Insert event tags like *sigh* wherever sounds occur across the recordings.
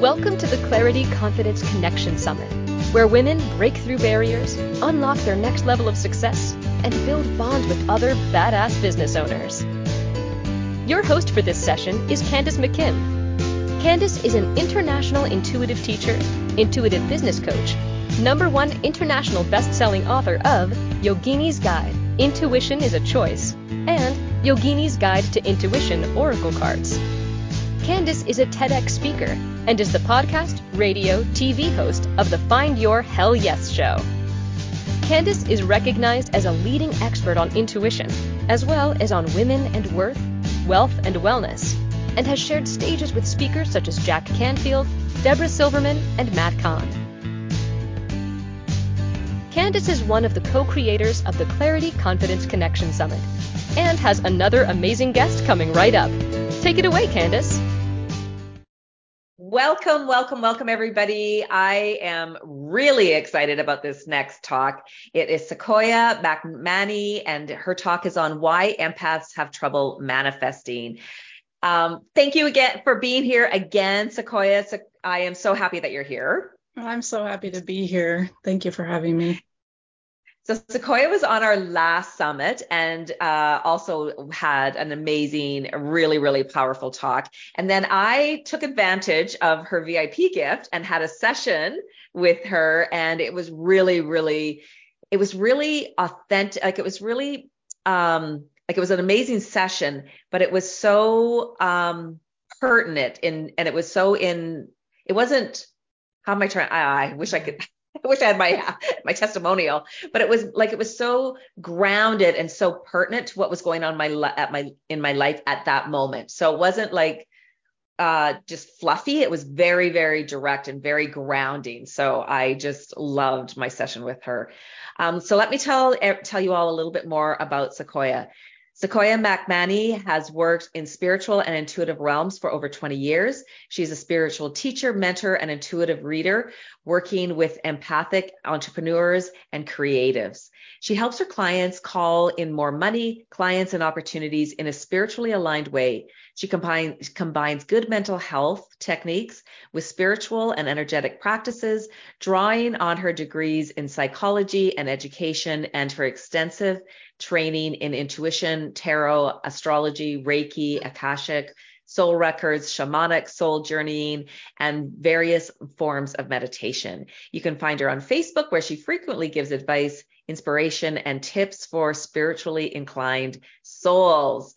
Welcome to the Clarity Confidence Connection Summit, where women break through barriers, unlock their next level of success, and build bonds with other badass business owners. Your host for this session is Candace McKim. Candace is an international intuitive teacher, intuitive business coach, number one international best-selling author of Yogini's Guide, Intuition is a Choice, and Yogini's Guide to Intuition Oracle Cards. Candace is a TEDx speaker and is the podcast, radio, TV host of the Find Your Hell Yes show. Candace is recognized as a leading expert on intuition, as well as on women and worth, wealth and wellness, and has shared stages with speakers such as Jack Canfield, Deborah Silverman, and Matt Kahn. Candace is one of the co-creators of the Clarity Confidence Connection Summit and has another amazing guest coming right up. Take it away, Candace. Welcome, welcome, welcome, everybody. I am really excited about this next talk. It is Sequoia Nacmanie, and her talk is on why empaths have trouble manifesting. Um, thank you again for being here again, Sequoia. I am so happy that you're here. I'm so happy to be here. Thank you for having me. So Sequoia was on our last summit and uh, also had an amazing, really, really powerful talk. And then I took advantage of her VIP gift and had a session with her. And it was really, really, it was really authentic. Like it was really, um, like it was an amazing session, but it was so um, pertinent in, and it was so in, it wasn't, how am I trying? I, I wish I could *laughs* I wish I had my *laughs* my testimonial, but it was like it was so grounded and so pertinent to what was going on my at my in my life at that moment. So it wasn't like uh just fluffy. It was very very direct and very grounding. So I just loved my session with her. Um, so let me tell tell you all a little bit more about Sequoia. Sequoia Nacmanie has worked in spiritual and intuitive realms for over 20 years. She's a spiritual teacher, mentor, and intuitive reader, working with empathic entrepreneurs and creatives. She helps her clients call in more money, clients, and opportunities in a spiritually aligned way. She combines, combines good mental health techniques with spiritual and energetic practices, drawing on her degrees in psychology and education and her extensive training in intuition, tarot, astrology, Reiki, Akashic, soul records, shamanic soul journeying, and various forms of meditation. You can find her on Facebook, where she frequently gives advice, inspiration, and tips for spiritually inclined souls.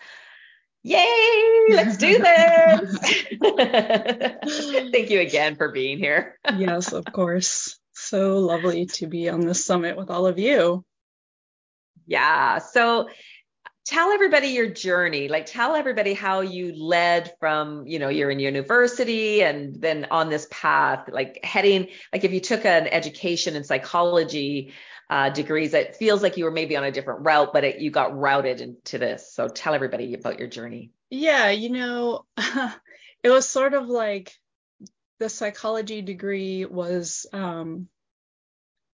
Yay, let's do this. *laughs* *laughs* Thank you again for being here. yes, of course. So lovely to be on this summit with all of you. Yeah. So tell everybody your journey. Like tell everybody how you led from, you know, you're in university and then on this path, like heading, like if you took an education in psychology uh, degrees, it feels like you were maybe on a different route, but it, you got routed into this. So tell everybody about your journey. Yeah, you know, *laughs* it was sort of like the psychology degree was um,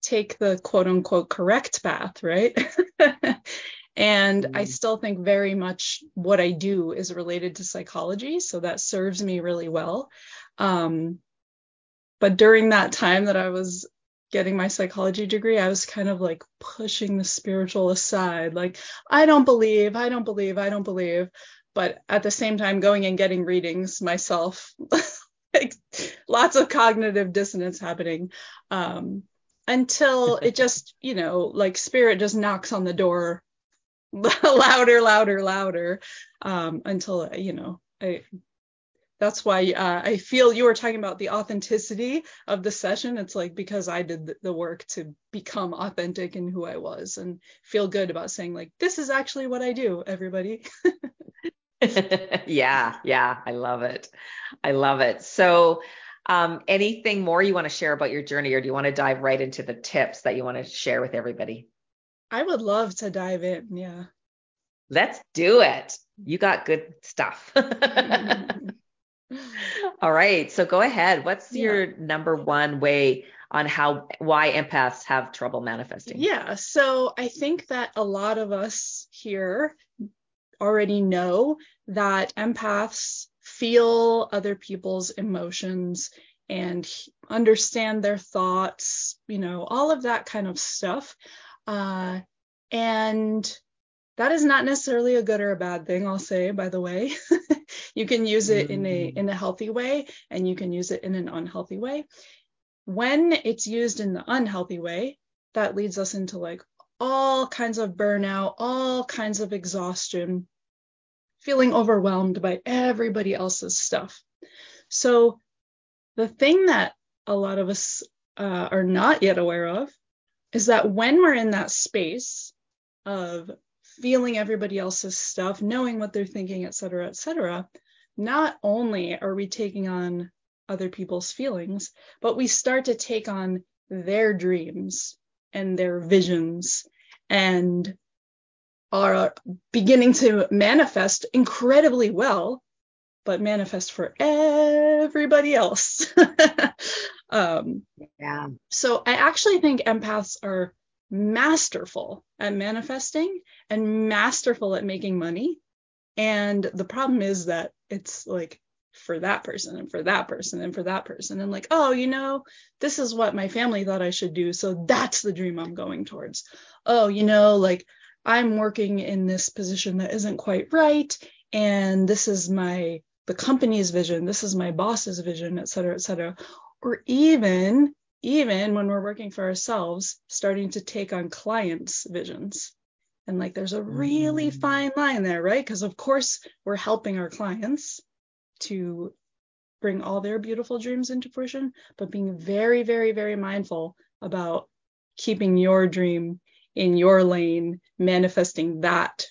take the quote unquote correct path, right? *laughs* and. I still think very much what I do is related to psychology. So that serves me really well. Um, but during that time that I was getting my psychology degree, I was kind of like pushing the spiritual aside. Like, I don't believe, I don't believe, I don't believe. But at the same time, going and getting readings myself, *laughs* like lots of cognitive dissonance happening. Um, until it just, you know, like spirit just knocks on the door *laughs* louder, louder, louder, um, until, you know, I, that's why uh, I feel you were talking about the authenticity of the session. It's like because I did the work to become authentic in who I was and feel good about saying like this is actually what I do. Everybody. *laughs* yeah, yeah, I love it. I love it. So um, anything more you want to share about your journey, or do you want to dive right into the tips that you want to share with everybody? I would love to dive in. Yeah. Let's do it. You got good stuff. *laughs* All right. So go ahead. What's yeah. your number one way on how why empaths have trouble manifesting? Yeah. So I think that a lot of us here already know that empaths feel other people's emotions and understand their thoughts, you know, all of that kind of stuff. Uh, and that is not necessarily a good or a bad thing, I'll say, by the way. *laughs* you can use it in a mm. in a healthy way and you can use it in an unhealthy way. When it's used in the unhealthy way, that leads us into like all kinds of burnout, all kinds of exhaustion, feeling overwhelmed by everybody else's stuff. So the thing that a lot of us uh, are not yet aware of is that when we're in that space of feeling everybody else's stuff, knowing what they're thinking, et cetera, et cetera, not only are we taking on other people's feelings, but we start to take on their dreams and their visions and are beginning to manifest incredibly well but manifest for everybody else. *laughs* um, yeah. So I actually think empaths are masterful at manifesting and masterful at making money. And the problem is that it's like for that person and for that person and for that person. And like, oh, you know, this is what my family thought I should do. So that's the dream I'm going towards. Oh, you know, like I'm working in this position that isn't quite right. And this is my the company's vision, this is my boss's vision, et cetera, et cetera. Or even, even when we're working for ourselves, starting to take on clients' visions. And like there's a really mm-hmm. fine line there, right? Because of course we're helping our clients to bring all their beautiful dreams into fruition, but being very, very, very mindful about keeping your dream in your lane, manifesting that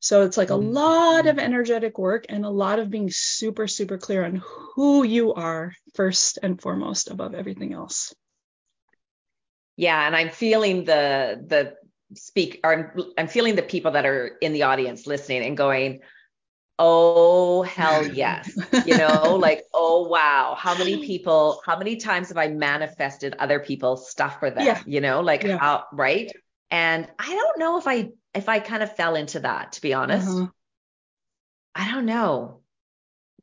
so it's like a mm-hmm. lot of energetic work and a lot of being super, super clear on who you are first and foremost above everything else. Yeah, and I'm feeling the the speak or I'm feeling the people that are in the audience listening and going, oh hell *laughs* yes you know like oh wow how many people how many times have i manifested other people's stuff for them yeah. you know like yeah. how right and i don't know if i if I kind of fell into that, to be honest. Uh-huh. I don't know.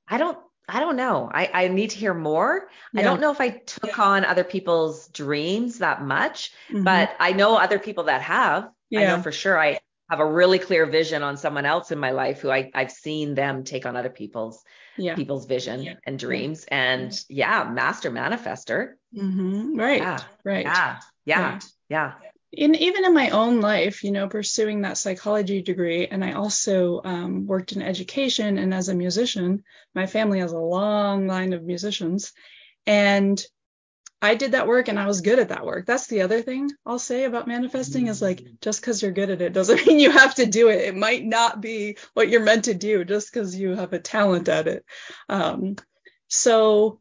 I don't I don't know. I, I need to hear more. Yeah. I don't know if I took on other people's dreams that much, mm-hmm. but I know other people that have. Yeah. I know for sure I have a really clear vision on someone else in my life who I, I've seen them take on other people's yeah. people's vision yeah. and dreams. And yeah, master manifester. Mm-hmm. Right. Yeah. Right. Yeah. Yeah. Right. Yeah in even in my own life, you know, pursuing that psychology degree, and I also um, worked in education and as a musician. My family has a long line of musicians, and I did that work and I was good at that work. That's the other thing I'll say about manifesting is like mm. just because you're good at it doesn't *laughs* mean you have to do it. It might not be what you're meant to do just because you have a talent at it. Um, so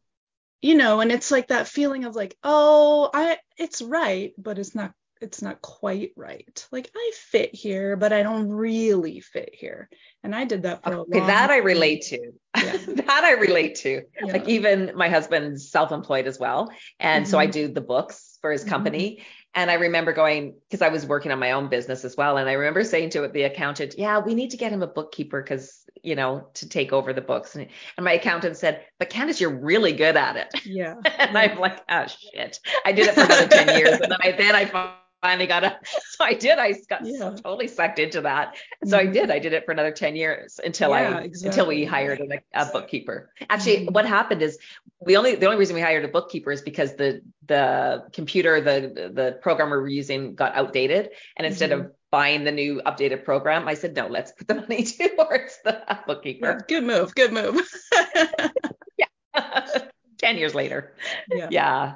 you know, and it's like that feeling of like, oh, I it's right, but it's not it's not quite right. Like I fit here, but I don't really fit here. And I did that for a okay, that I relate to. Yeah. *laughs* that I relate to. Yeah. Like even my husband's self-employed as well. And mm-hmm. so I mm-hmm. do the books for his company. Mm-hmm. And I remember going because I was working on my own business as well. And I remember saying to the accountant, yeah, we need to get him a bookkeeper because, you know, to take over the books. And, and my accountant said, but Candace, you're really good at it. Yeah. *laughs* and yeah. I'm like, oh shit. I did it for another 10 years. And then I then I finally got a *laughs* so I did I got yeah. totally sucked into that. So mm-hmm. I did I did it for another 10 years until yeah, I exactly. until we hired a, a bookkeeper. Actually mm-hmm. what happened is we only the only reason we hired a bookkeeper is because the the computer the the program we were using got outdated. And instead mm-hmm. of buying the new updated program I said no let's put the *laughs* money towards the bookkeeper. Yeah, good move good move. *laughs* Yeah. 10 years later. Yeah. Yeah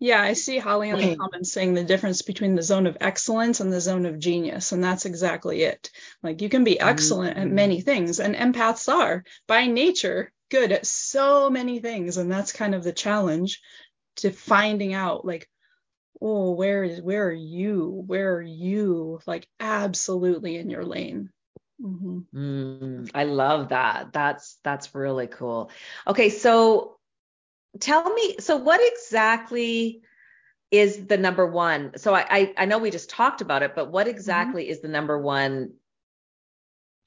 yeah, I see Holly in the comments saying the difference between the zone of excellence and the zone of genius. And that's exactly it. Like you can be excellent mm-hmm. at many things, and empaths are by nature good at so many things. And that's kind of the challenge to finding out like, oh, where is where are you? Where are you? Like absolutely in your lane. Mm-hmm. Mm, I love that. That's that's really cool. Okay, so tell me so what exactly is the number one so i i know we just talked about it but what mm-hmm. exactly mm-hmm. is the number one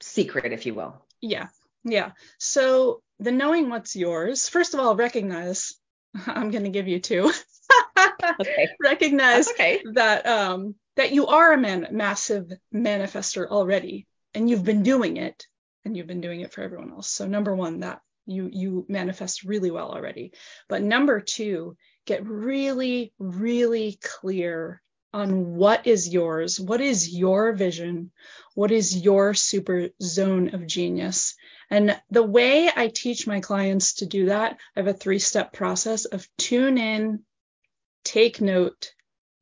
secret if you will yeah yeah so the knowing what's yours first of all recognize *laughs* I'm going to give you two. Okay. *laughs* Recognize okay. that um that you are a man massive manifester already and you've been doing it and you've been doing it for everyone else. So number 1 that you you manifest really well already. But number 2, get really really clear on what is yours, what is your vision, what is your super zone of genius. And the way I teach my clients to do that, I have a three step process of tune in, take note,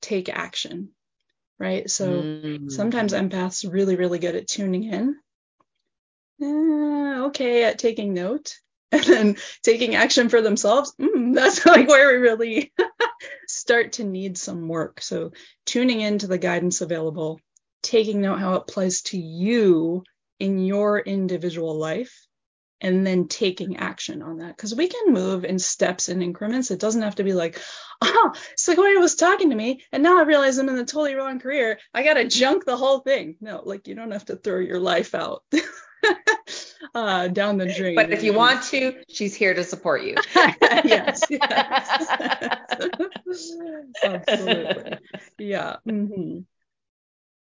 take action. Right. So Mm. sometimes empaths really, really good at tuning in. Eh, okay, at taking note. *laughs* And then taking action for themselves. Mm, that's *laughs* like where we really *laughs* start to need some work. So tuning into the guidance available, taking note how it applies to you in your individual life, and then taking action on that. Because we can move in steps and increments. It doesn't have to be like, oh, Sequoia was talking to me, and now I realize I'm in the totally wrong career. I got to junk the whole thing. No, like you don't have to throw your life out *laughs* uh, down the drain. But if you want to, she's here to support you. *laughs* yes, *laughs* yes. Absolutely. Yeah. hmm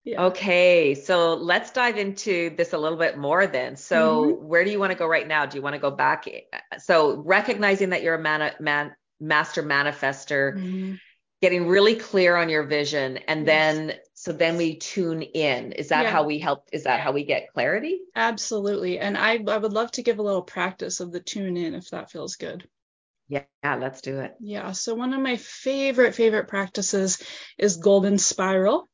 Yeah. Okay, so let's dive into this a little bit more then. So, where do you want to go right now? Do you want to go back? So, recognizing that you're a man, man, master manifester, Mhm. getting really clear on your vision, and Yes. then so then we tune in. Is that Yeah. how we help? Is that how we get clarity? Absolutely. And I, I would love to give a little practice of the tune in if that feels good. Yeah, yeah, let's do it. Yeah. So one of my favorite, favorite practices is Golden Spiral.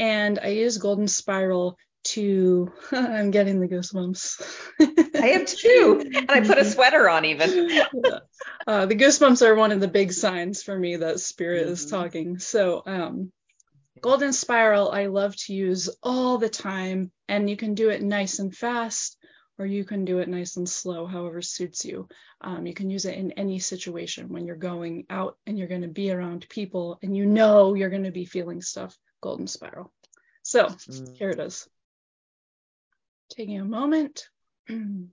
And I use Golden Spiral to, *laughs* I'm getting the goosebumps. *laughs* I have too, and I put a sweater on even. Yeah. *laughs* Uh, the goosebumps are one of the big signs for me that spirit is Mhm. talking. So, um, golden spiral, I love to use all the time, and you can do it nice and fast, or you can do it nice and slow, however suits you. Um, you can use it in any situation when you're going out and you're going to be around people and you know you're going to be feeling stuff. Golden spiral. So, Mm. here it is. Taking a moment. *clears throat* Tune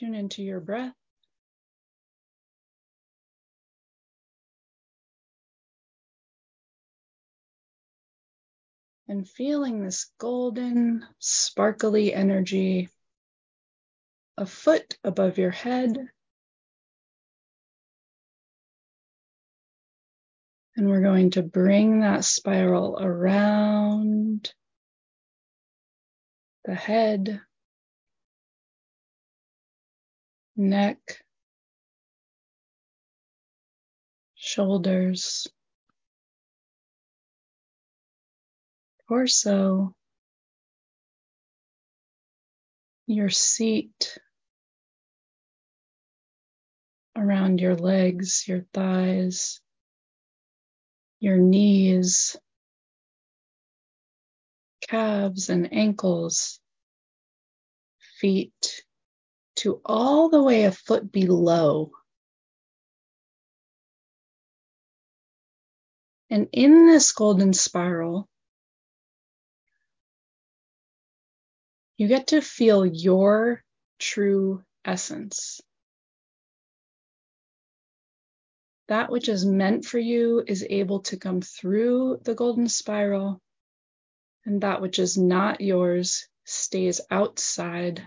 into your breath. And feeling this golden, sparkly energy a foot above your head. And we're going to bring that spiral around the head, neck, shoulders, torso, your seat, around your legs, your thighs, your knees, calves and ankles, feet, to all the way a foot below. And in this golden spiral, you get to feel your true essence. That which is meant for you is able to come through the golden spiral, and that which is not yours stays outside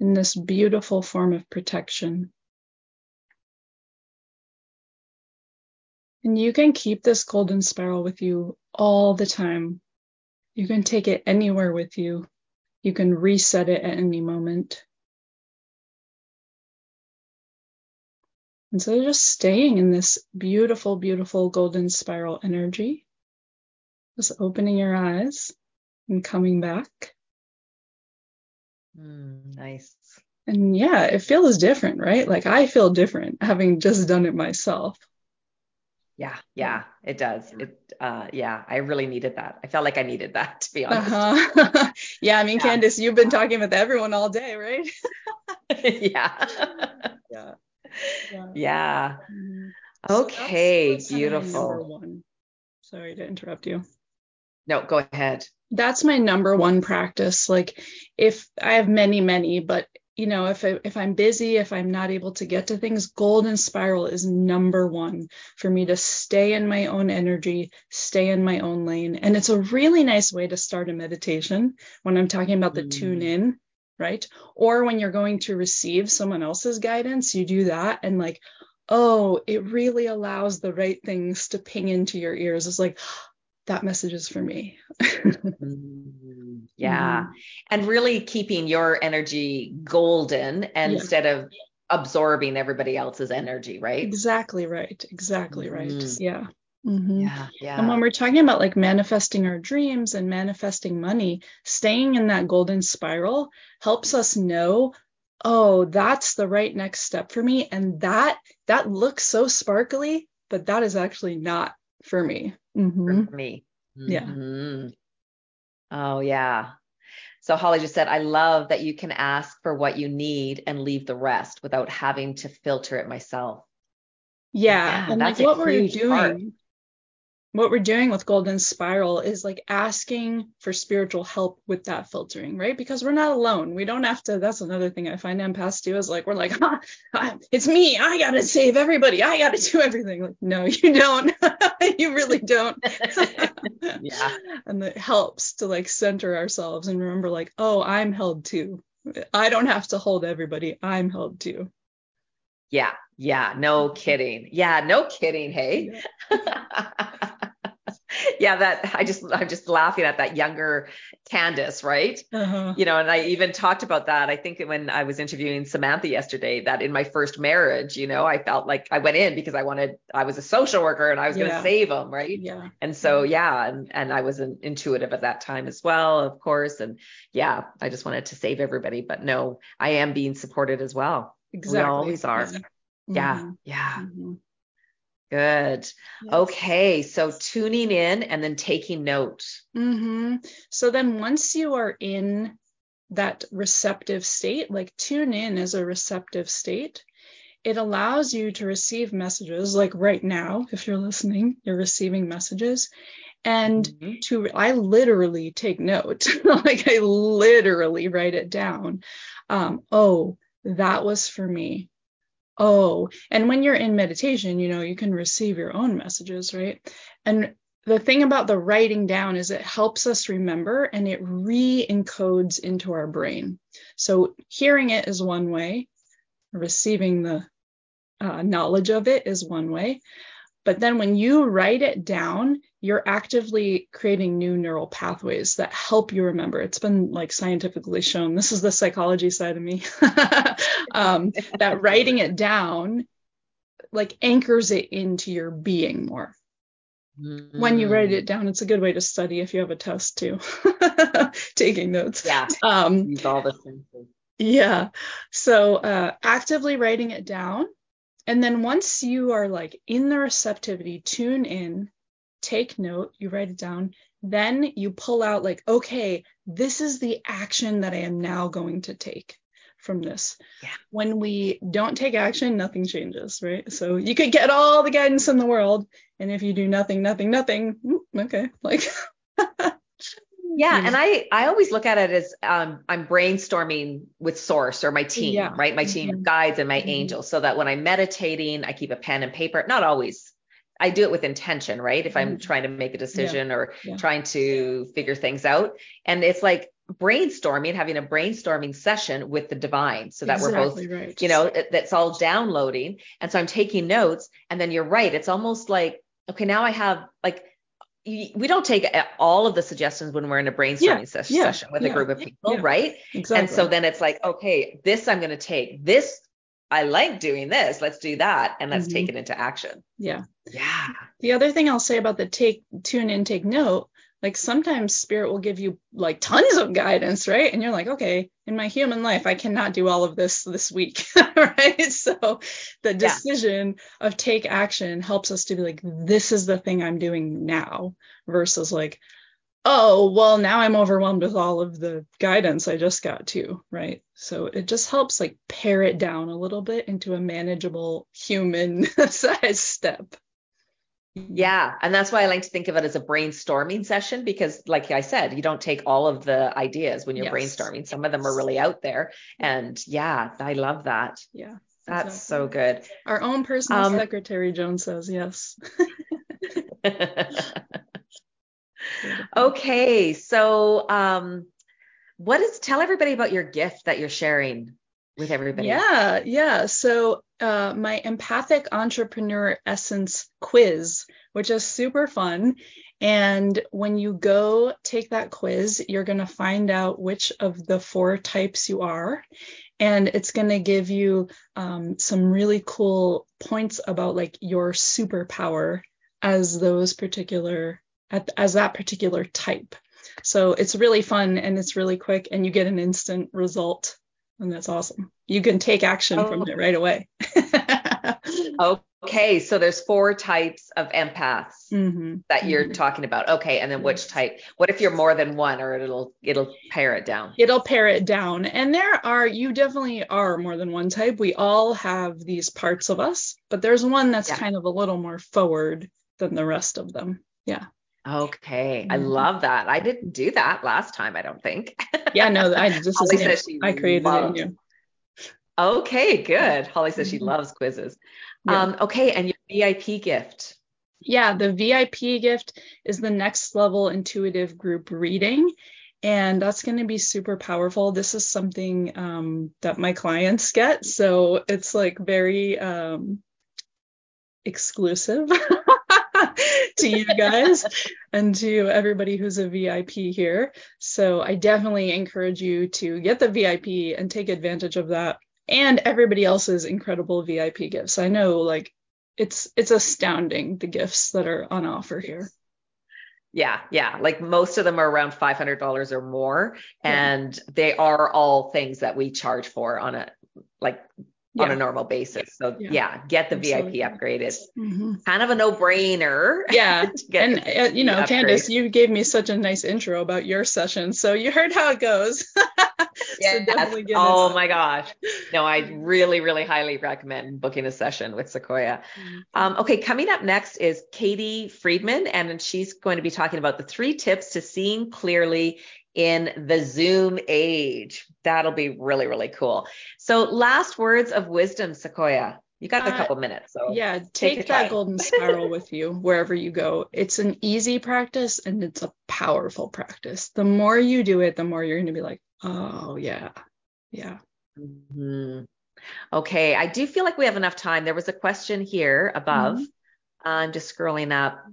in this beautiful form of protection. And you can keep this golden spiral with you all the time. You can take it anywhere with you. You can reset it at any moment. And so just staying in this beautiful, beautiful golden spiral energy, just opening your eyes and coming back. Mm, nice. And yeah, it feels different, right? Like I feel different having just done it myself. Yeah, yeah, it does. It, uh, yeah, I really needed that. I felt like I needed that to be honest. Uh-huh. *laughs* yeah, I mean, Yeah. Candace, you've been talking with everyone all day, right? *laughs* *laughs* yeah. Yeah. Yeah. Yeah. Mhm. So Okay, that's kind of my number beautiful. Sorry to interrupt you. No, go ahead. That's my number one practice. Like, if I have many, many, but you know, if I, if I'm busy, if I'm not able to get to things, golden spiral is number one for me to stay in my own energy, stay in my own lane. And it's a really nice way to start a meditation when I'm talking about the mm. tune in, right? Or when you're going to receive someone else's guidance, you do that and like, oh, it really allows the right things to ping into your ears. It's like, that message is for me. mm, yeah. Mm. And really keeping your energy golden instead yeah. of absorbing everybody else's energy, right? Exactly right. Exactly right. Mm. Yeah. Mm-hmm. Yeah, yeah. And when we're talking about like manifesting our dreams and manifesting money, staying in that golden spiral helps us know, oh, that's the right next step for me. And that that looks so sparkly, but that is actually not for me. Mm-hmm. For me. Mm-hmm. Yeah. Oh, yeah. So Holly just said, I love that you can ask for what you need and leave the rest without having to filter it myself. Yeah. yeah and like what we're doing, part what we're doing with golden spiral is like asking for spiritual help with that filtering right? Because we're not alone. We don't have to that's another thing i find empaths do is like we're like *laughs* it's me. I gotta save everybody. I gotta do everything. Like no you don't. *laughs* You really don't. *laughs* Yeah. And it helps to like center ourselves and remember like oh i'm held too. I don't have to hold everybody. I'm held too. Yeah. Yeah. No kidding. Yeah. No kidding. Hey. Yeah. *laughs* yeah, that I just I'm just laughing at that younger Candace, right? Uh-huh. You know, and I even talked about that. I think when I was interviewing Samantha yesterday, that in my first marriage, you know, I felt like I went in because I wanted I was a social worker and I was yeah. going to save them, right? Yeah. And so yeah, and and I was an intuitive at that time as well, of course, and yeah, I just wanted to save everybody, but no, I am being supported as well. Exactly. We always are. Yeah. Yeah. Mm-hmm. yeah. Mm-hmm. Good. Yes. Okay. So tuning in and then taking note. Mm-hmm. So then once you are in that receptive state, like tune in as a receptive state, it allows you to receive messages like right now, if you're listening, you're receiving messages. And mm-hmm. to, I literally take note, *laughs* like I literally write it down. Um, oh, that was for me oh, and when you're in meditation, you know, you can receive your own messages, right? And the thing about the writing down is it helps us remember and it re encodes into our brain. So hearing it is one way, receiving the uh, knowledge of it is one way. But then when you write it down, you're actively creating new neural pathways that help you remember. It's been like scientifically shown. This is the psychology side of me. *laughs* um, that writing it down like anchors it into your being more. Mm. When you write it down, it's a good way to study if you have a test too. *laughs* Taking notes. Yeah. Um, all the senses. Yeah. So uh, actively writing it down and then once you are like in the receptivity, tune in, take note, you write it down, then you pull out like, okay, this is the action that I am now going to take from this. Yeah. When we don't take action, nothing changes, right? So you could get all the guidance in the world, and if you do nothing, nothing, nothing, mm, okay, like *laughs* Yeah, and I I always look at it as um, I'm brainstorming with source or my team, yeah. right? My team mm-hmm. guides and my mm-hmm. angels, so that when I'm meditating, I keep a pen and paper. Not always. I do it with intention, right? If I'm mm-hmm. trying to make a decision yeah. or yeah. trying to figure things out, and it's like brainstorming, having a brainstorming session with the divine, so that exactly we're both, right. you know, that's all downloading. And so I'm taking notes, and then you're right. It's almost like okay, now I have like we don't take all of the suggestions when we're in a brainstorming yeah, ses- yeah, session with yeah, a group of people, right? Exactly. And so then it's like, okay, this I'm going to take. This I like doing this. Let's do that, and let's mm-hmm. take it into action. Yeah. Yeah. The other thing I'll say about the take tune in, take note like sometimes spirit will give you like tons of guidance right? And you're like okay in my human life i cannot do all of this this week *laughs* right? So the decision yeah. of take action helps us to be like this is the thing i'm doing now versus like oh well now i'm overwhelmed with all of the guidance i just got too right? So it just helps like pare it down a little bit into a manageable human *laughs* size step Yeah. And that's why I like to think of it as a brainstorming session because, like I said, you don't take all of the ideas when you're Yes. brainstorming. Some of them are really out there. And yeah, I love that. Yeah. That's exactly. so good. Our own personal Um, secretary, Joan says, yes. *laughs* okay. So, um, what is, tell everybody about your gift that you're sharing with everybody. Yeah, yeah. So uh, my empathic entrepreneur essence quiz, which is super fun. And when you go take that quiz, you're going to find out which of the four types you are. And it's going to give you um, some really cool points about like your superpower as those particular, as that particular type. So it's really fun and it's really quick and you get an instant result and that's awesome. You can take action from Oh. it right away. *laughs* Okay. So there's four types of empaths hmm that you're talking about. Okay. And then which type? What if you're more than one or it'll, it'll pare it down? It'll pare it down. And there are, you definitely are more than one type. We all have these parts of us, but there's one that's Yeah. kind of a little more forward than the rest of them. Yeah. Okay. I love that. I didn't do that last time, I don't think. Yeah, no, I just *laughs* Holly says she I created loves- it. Okay, good. Holly says she Mhm. loves quizzes. Yeah. Um, okay, and your VIP gift. Yeah, the VIP gift is the next level intuitive group reading. And that's going to be super powerful. This is something um, that my clients get. So it's like very um, exclusive *laughs* to you guys and to everybody who's a VIP here. So I definitely encourage you to get the VIP and take advantage of that and everybody else's incredible VIP gifts. I know like it's it's astounding the gifts that are on offer here. Yeah, yeah. Like most of them are around $500 or more, Yeah. and they are all things that we charge for on a like on a normal basis. So Yeah. yeah, get the Absolutely. VIP upgrade. It's Mhm. kind of a no-brainer. *laughs* Yeah. And uh, you know, upgrade. Candace, you gave me such a nice intro about your session, so you heard how it goes. *laughs* Yes. get oh my gosh. No, I really, really highly recommend booking a session with Sequoia. Um, okay, coming up next is Katie Friedman, and she's going to be talking about the three tips to seeing clearly in the Zoom age. That'll be really, really cool. So, last words of wisdom, Sequoia. You got a Uh, couple minutes. So, Yeah, your take that golden *laughs* spiral with you wherever you go. It's an easy practice and it's a powerful practice. The more you do it, the more you're going to be like, oh, yeah, yeah. Mhm. Okay, I do feel like we have enough time. There was a question here above. Mhm. I'm just scrolling up.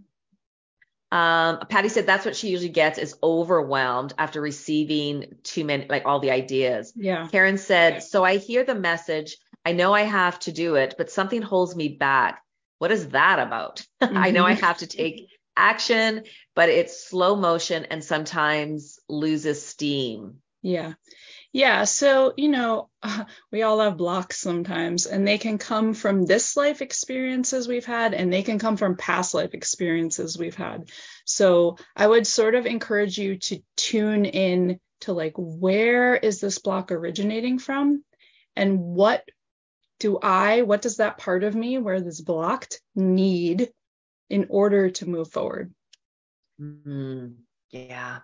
Um, Patty said that's what she usually gets is overwhelmed after receiving too many, like all the ideas. Yeah. Karen said, So I hear the message. I know I have to do it, but something holds me back. What is that about? *laughs* I know I Mhm. have to take action, but it's slow motion and sometimes loses steam. Yeah. Yeah. So, you know, *laughs* we all have blocks sometimes, and they can come from this life experiences we've had, and they can come from past life experiences we've had. So, I would sort of encourage you to tune in to like, where is this block originating from? And what do I, what does that part of me where this blocked need in order to move forward? Mhm. Yeah,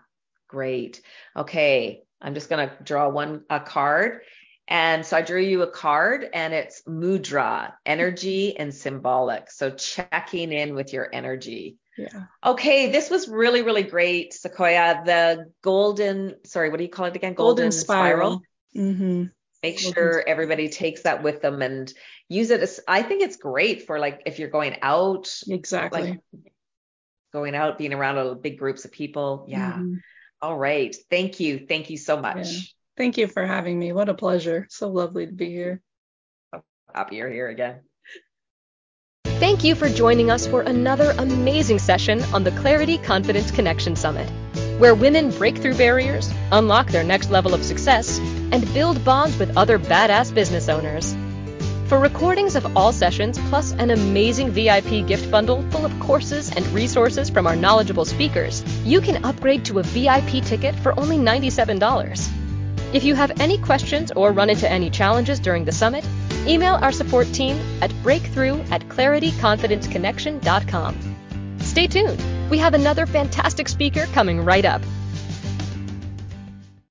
great. Okay, I'm just gonna draw one a card. And so I drew you a card and it's mudra, energy and symbolic. So checking in with your energy. Yeah. Okay, this was really, really great, Sequoia. The golden, sorry, what do you call it again? Golden spiral. hmm Make Golden sure spiral. everybody takes that with them and use it as I think it's great for like if you're going out, Exactly. like going out, being around a big groups of people. Yeah. Mhm. All right. Thank you. Thank you so much. Yeah. Thank you for having me. What a pleasure. So lovely to be here. Happy you're here again. Thank you for joining us for another amazing session on the Clarity Confidence Connection Summit, where women break through barriers, unlock their next level of success, and build bonds with other badass business owners. For recordings of all sessions, plus an amazing VIP gift bundle full of courses and resources from our knowledgeable speakers, you can upgrade to a VIP ticket for only $97. If you have any questions or run into any challenges during the summit, email our support team at breakthrough at clarityconfidenceconnection.com. Stay tuned. We have another fantastic speaker coming right up.